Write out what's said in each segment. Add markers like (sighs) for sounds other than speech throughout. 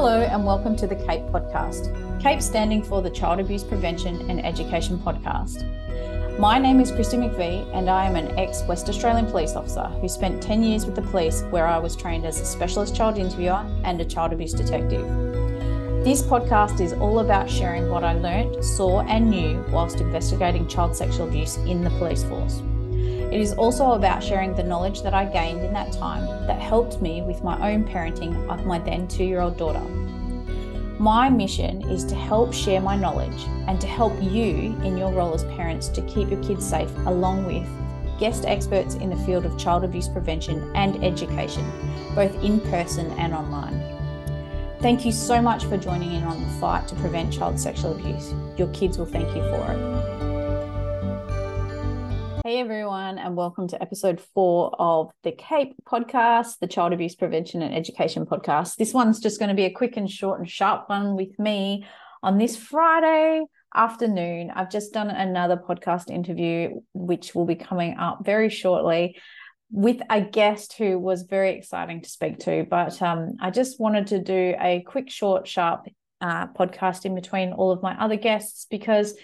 Hello, and welcome to the CAPE podcast. CAPE standing for the Child Abuse Prevention and Education Podcast. My name is Kristi McVee, and I am an ex West Australian police officer who spent 10 years with the police, where I was trained as a specialist child interviewer and a child abuse detective. This podcast is all about sharing what I learnt, saw, and knew whilst investigating child sexual abuse in the police force. It is also about sharing the knowledge that I gained in that time that helped me with my own parenting of my then two year old daughter. My mission is to help share my knowledge and to help you in your role as parents to keep your kids safe, along with guest experts in the field of child abuse prevention and education, both in person and online. Thank you so much for joining in on the fight to prevent child sexual abuse. Your kids will thank you for it. Hey everyone, and welcome to episode four of the CAPE podcast, the Child Abuse Prevention and Education podcast. This one's just going to be a quick and short and sharp one with me on this Friday afternoon. I've just done another podcast interview, which will be coming up very shortly with a guest who was very exciting to speak to. But um, I just wanted to do a quick, short, sharp uh, podcast in between all of my other guests because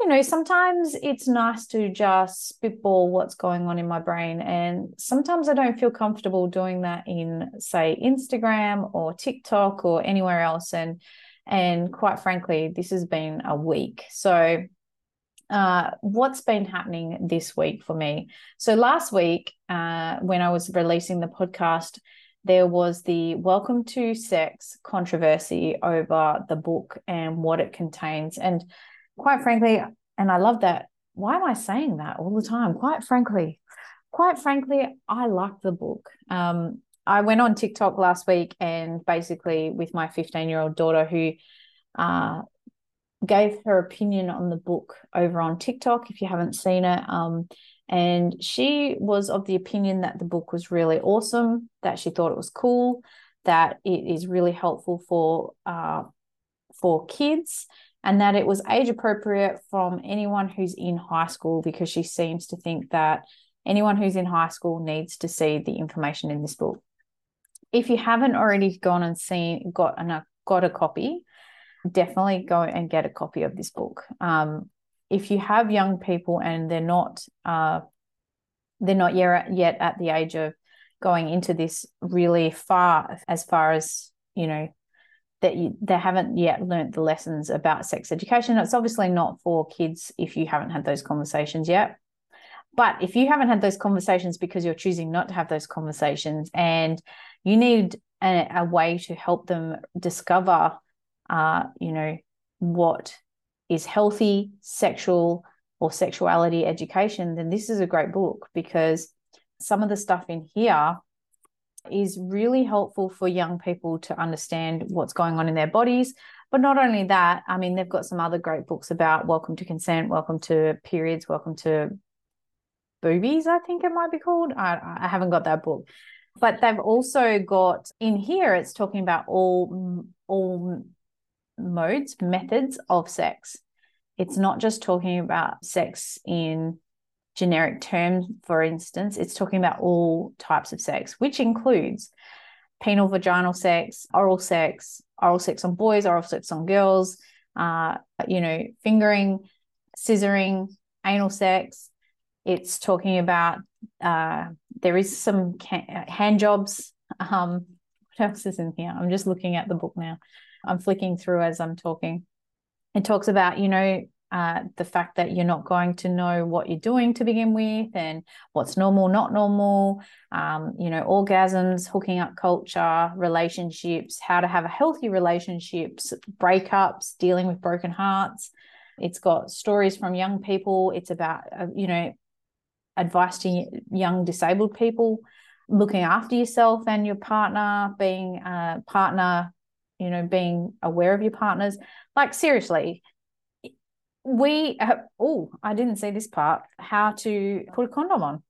you know, sometimes it's nice to just spitball what's going on in my brain. And sometimes I don't feel comfortable doing that in, say, Instagram or TikTok or anywhere else. And and quite frankly, this has been a week. So uh, what's been happening this week for me? So last week, uh, when I was releasing the podcast, there was the Welcome to Sex controversy over the book and what it contains. And quite frankly, and I love that. Why am I saying that all the time? Quite frankly, quite frankly, I like the book. Um, I went on TikTok last week and basically with my 15 year old daughter who uh, gave her opinion on the book over on TikTok, if you haven't seen it. Um, and she was of the opinion that the book was really awesome, that she thought it was cool, that it is really helpful for uh, for kids and that it was age appropriate from anyone who's in high school because she seems to think that anyone who's in high school needs to see the information in this book. If you haven't already gone and seen got a got a copy, definitely go and get a copy of this book. Um, if you have young people and they're not uh, they're not yet yet at the age of going into this really far as far as you know that you, they haven't yet learnt the lessons about sex education. It's obviously not for kids if you haven't had those conversations yet. But if you haven't had those conversations because you're choosing not to have those conversations and you need a, a way to help them discover, uh, you know, what is healthy sexual or sexuality education, then this is a great book because some of the stuff in here is really helpful for young people to understand what's going on in their bodies. But not only that, I mean, they've got some other great books about welcome to consent, welcome to periods, welcome to boobies, I think it might be called. I, I haven't got that book. But they've also got in here, it's talking about all all modes, methods of sex. It's not just talking about sex in generic term, for instance, it's talking about all types of sex, which includes penile vaginal sex, oral sex, oral sex on boys, oral sex on girls, uh, you know, fingering, scissoring, anal sex. It's talking about uh, there is some hand jobs. Um, what else is in here? I'm just looking at the book now. I'm flicking through as I'm talking. It talks about, you know, uh, the fact that you're not going to know what you're doing to begin with and what's normal, not normal, um, you know, orgasms, hooking up culture, relationships, how to have a healthy relationships, breakups, dealing with broken hearts. It's got stories from young people. It's about, uh, you know, advice to young disabled people, looking after yourself and your partner, being a partner, you know, being aware of your partners. Like, seriously, we oh i didn't see this part. How to put a condom on.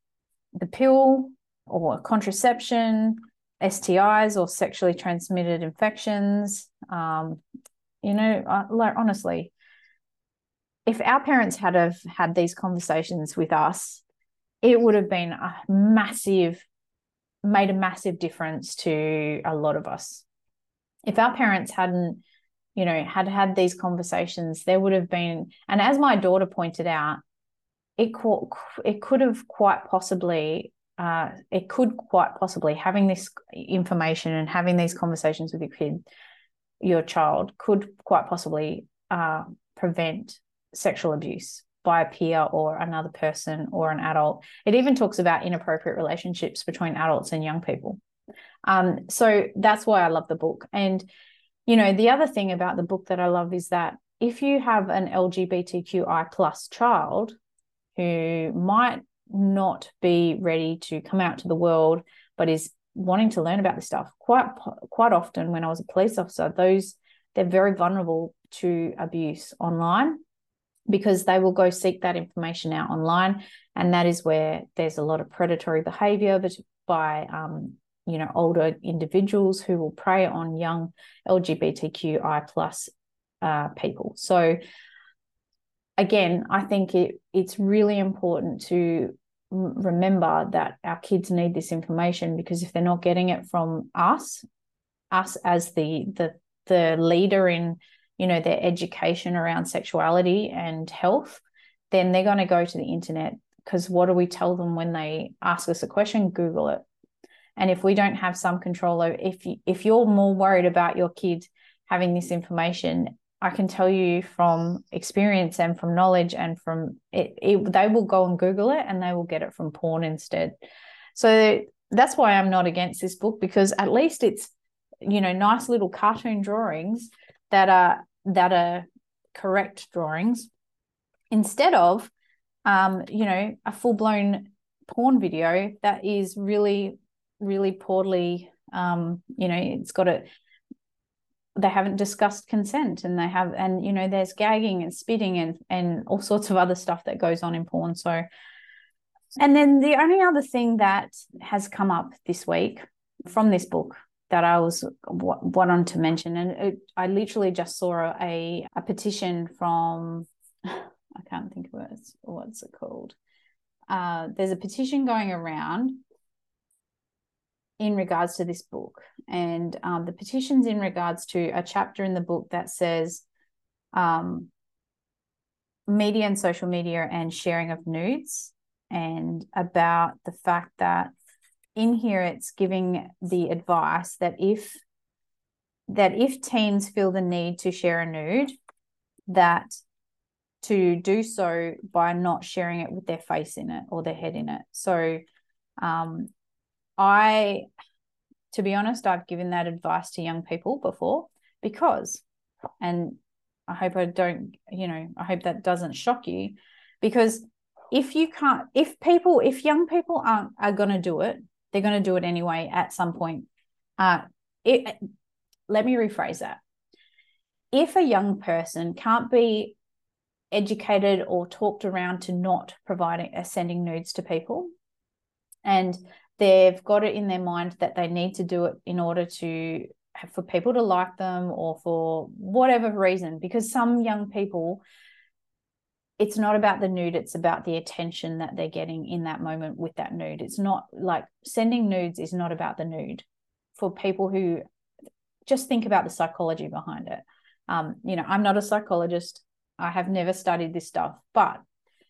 The pill or contraception stis or sexually transmitted infections. Um, you know honestly if our parents had have had these conversations with us it would have been a massive made a massive difference to a lot of us. If our parents hadn't you know had had these conversations there would have been and as my daughter pointed out it it could have quite possibly uh, it could quite possibly having this information and having these conversations with your kid your child could quite possibly uh, prevent sexual abuse by a peer or another person or an adult. It even talks about inappropriate relationships between adults and young people. Um, so that's why I love the book. And, you know, the other thing about the book that I love is that if you have an LGBTQI plus child who might not be ready to come out to the world, but is wanting to learn about this stuff, quite quite often when I was a police officer, those they're very vulnerable to abuse online because they will go seek that information out online. And that is where there's a lot of predatory behavior by um, you know older individuals who will prey on young lgbtqi plus uh, people. So again i think it it's really important to remember that our kids need this information because if they're not getting it from us us as the the the leader in you know their education around sexuality and health then they're going to go to the internet because what do we tell them when they ask us a question? Google it and if we don't have some control over if you, if you're more worried about your kids having this information i can tell you from experience and from knowledge and from it, it they will go and google it and they will get it from porn instead. So that's why i'm not against this book because at least it's you know nice little cartoon drawings that are that are correct drawings instead of um, you know a full-blown porn video that is really really poorly um, you know it's got a they haven't discussed consent and they have and you know there's gagging and spitting and and all sorts of other stuff that goes on in porn so and then the only other thing that has come up this week from this book that I was wanting to mention, and it, I literally just saw a a petition from (sighs) I can't think of it. What's it called? Uh, there's a petition going around in regards to this book, and um, the petition's in regards to a chapter in the book that says um, media and social media and sharing of nudes, and about the fact that in here it's giving the advice that if that if teens feel the need to share a nude that to do so by not sharing it with their face in it or their head in it. So um, i to be honest i've given that advice to young people before because and i hope i don't you know i hope that doesn't shock you because if you can't if people if young people aren't are going to do it they're going to do it anyway at some point. Uh, it, let me rephrase that. If a young person can't be educated or talked around to not providing uh, sending nudes to people, and they've got it in their mind that they need to do it in order to for people to like them or for whatever reason because some young people it's not about the nude it's about the attention that they're getting in that moment with that nude. It's not like sending nudes is not about the nude. For people who just think about the psychology behind it. Um, you know i'm not a psychologist. I have never studied this stuff. But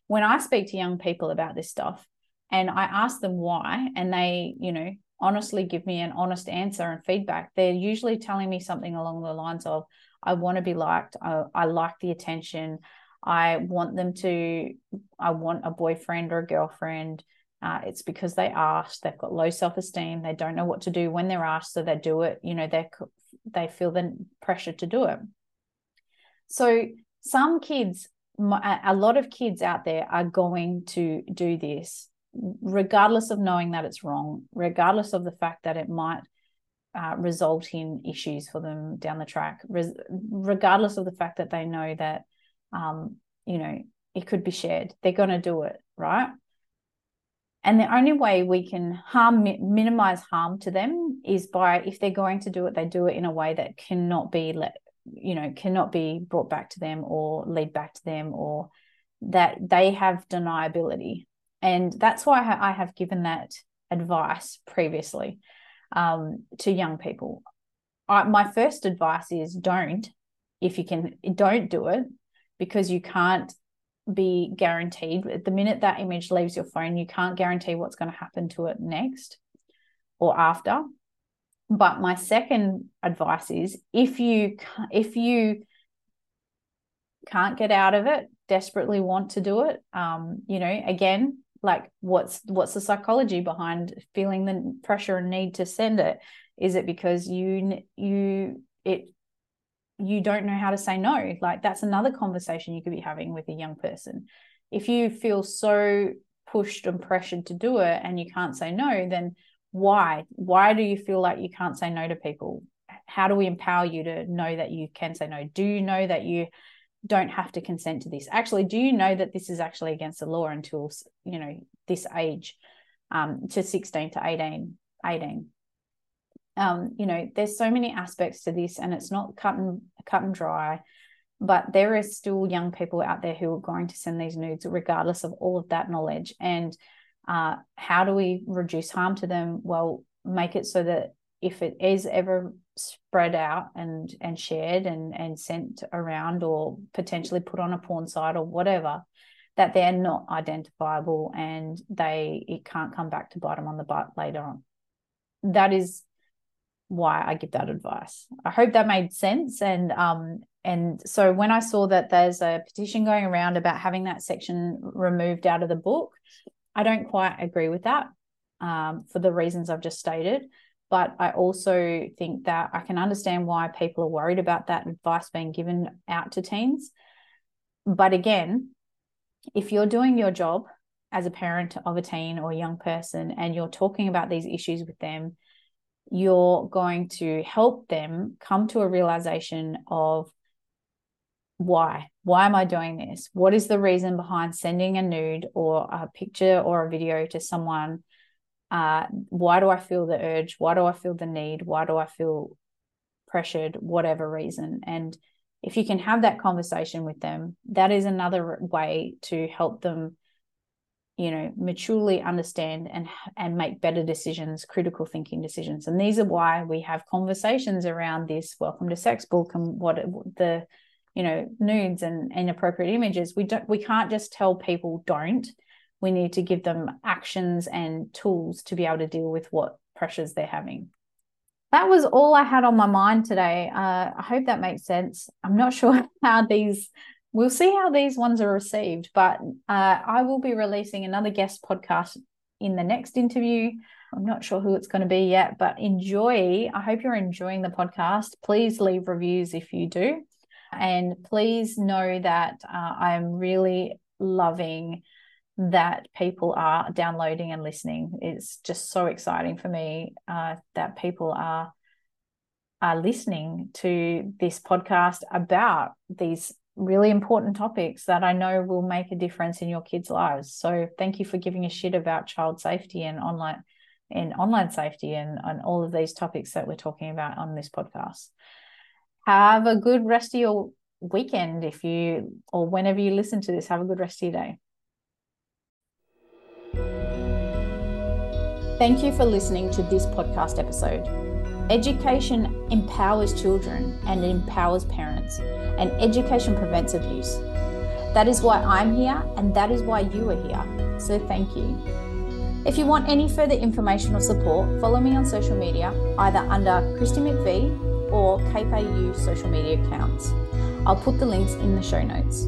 when i speak to young people about this stuff and i ask them why and they you know honestly give me an honest answer and feedback they're usually telling me something along the lines of i want to be liked I, I like the attention I want them to, I want a boyfriend or a girlfriend. Uh, it's because they asked. They've got low self esteem. They don't know what to do when they're asked, so they do it. You know, they they feel the pressure to do it. So some kids, a lot of kids out there are going to do this, regardless of knowing that it's wrong, regardless of the fact that it might uh, result in issues for them down the track, regardless of the fact that they know that um, you know, it could be shared. They're going to do it, right? And the only way we can harm minimize harm to them is by if they're going to do it, they do it in a way that cannot be let, you know, cannot be brought back to them or lead back to them or that they have deniability. And that's why I have given that advice previously um, to young people. I, my first advice is don't if you can don't do it because you can't be guaranteed at the minute that image leaves your phone you can't guarantee what's going to happen to it next or after but my second advice is if you if you can't get out of it desperately want to do it um you know again like what's what's the psychology behind feeling the pressure and need to send it? Is it because you you it you don't know how to say no? Like that's another conversation you could be having with a young person. If you feel so pushed and pressured to do it and you can't say no then why? Why do you feel like you can't say no to people? How do we empower you to know that you can say no? Do you know that you don't have to consent to this. Actually do you know that this is actually against the law until you know this age um, to 16 to 18 18 um, you know there's so many aspects to this and it's not cut and cut and dry but there are still young people out there who are going to send these nudes regardless of all of that knowledge. And uh, how do we reduce harm to them? Well make it so that if it is ever spread out and and shared and and sent around or potentially put on a porn site or whatever that they're not identifiable and they it can't come back to bite them on the butt later on that is why I give that advice. I hope that made sense. And um, and so when I saw that there's a petition going around about having that section removed out of the book, I don't quite agree with that um, for the reasons I've just stated. But I also think that I can understand why people are worried about that advice being given out to teens. But again, if you're doing your job as a parent of a teen or a young person and you're talking about these issues with them, you're going to help them come to a realization of why why am i doing this what is the reason behind sending a nude or a picture or a video to someone uh, why do i feel the urge? Why do i feel the need? Why do i feel pressured? Whatever reason. And if you can have that conversation with them that is another way to help them you know maturely understand and and make better decisions critical thinking decisions. And these are why we have conversations around this welcome to sex book and what the you know nudes and inappropriate images. We don't we can't just tell people don't we need to give them actions and tools to be able to deal with what pressures they're having that was all i had on my mind today uh, i hope that makes sense i'm not (laughs) sure how these we'll see how these ones are received. But uh, I will be releasing another guest podcast in the next interview. I'm not sure who it's going to be yet, but enjoy. I hope you're enjoying the podcast. Please leave reviews if you do. And please know that uh, I'm really loving that people are downloading and listening. It's just so exciting for me uh, that people are are listening to this podcast about these really important topics that I know will make a difference in your kids' lives. So thank you for giving a shit about child safety and online and online safety and, and all of these topics that we're talking about on this podcast. Have a good rest of your weekend if you or whenever you listen to this, have a good rest of your day. Thank you for listening to this podcast episode. Education empowers children and empowers parents and education prevents abuse. That is why I'm here and that is why you are here. So thank you. If you want any further information or support, follow me on social media, either under Kristi McVee or Cape social media accounts. I'll put the links in the show notes.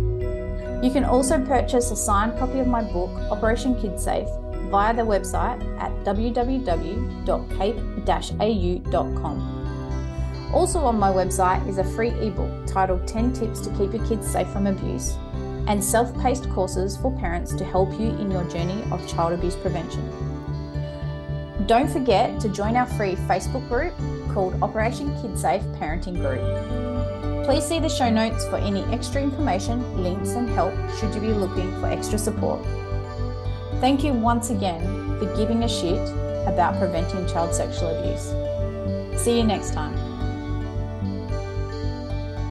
You can also purchase a signed copy of my book, Operation KidSafe, via the website at www.cape-au.com. Also on my website is a free ebook titled 10 Tips to Keep Your Kids Safe from Abuse and self paced courses for parents to help you in your journey of child abuse prevention. Don't forget to join our free Facebook group called Operation KidSafe Parenting Group. Please see the show notes for any extra information, links, and help should you be looking for extra support. Thank you once again for giving a shit about preventing child sexual abuse. See you next time.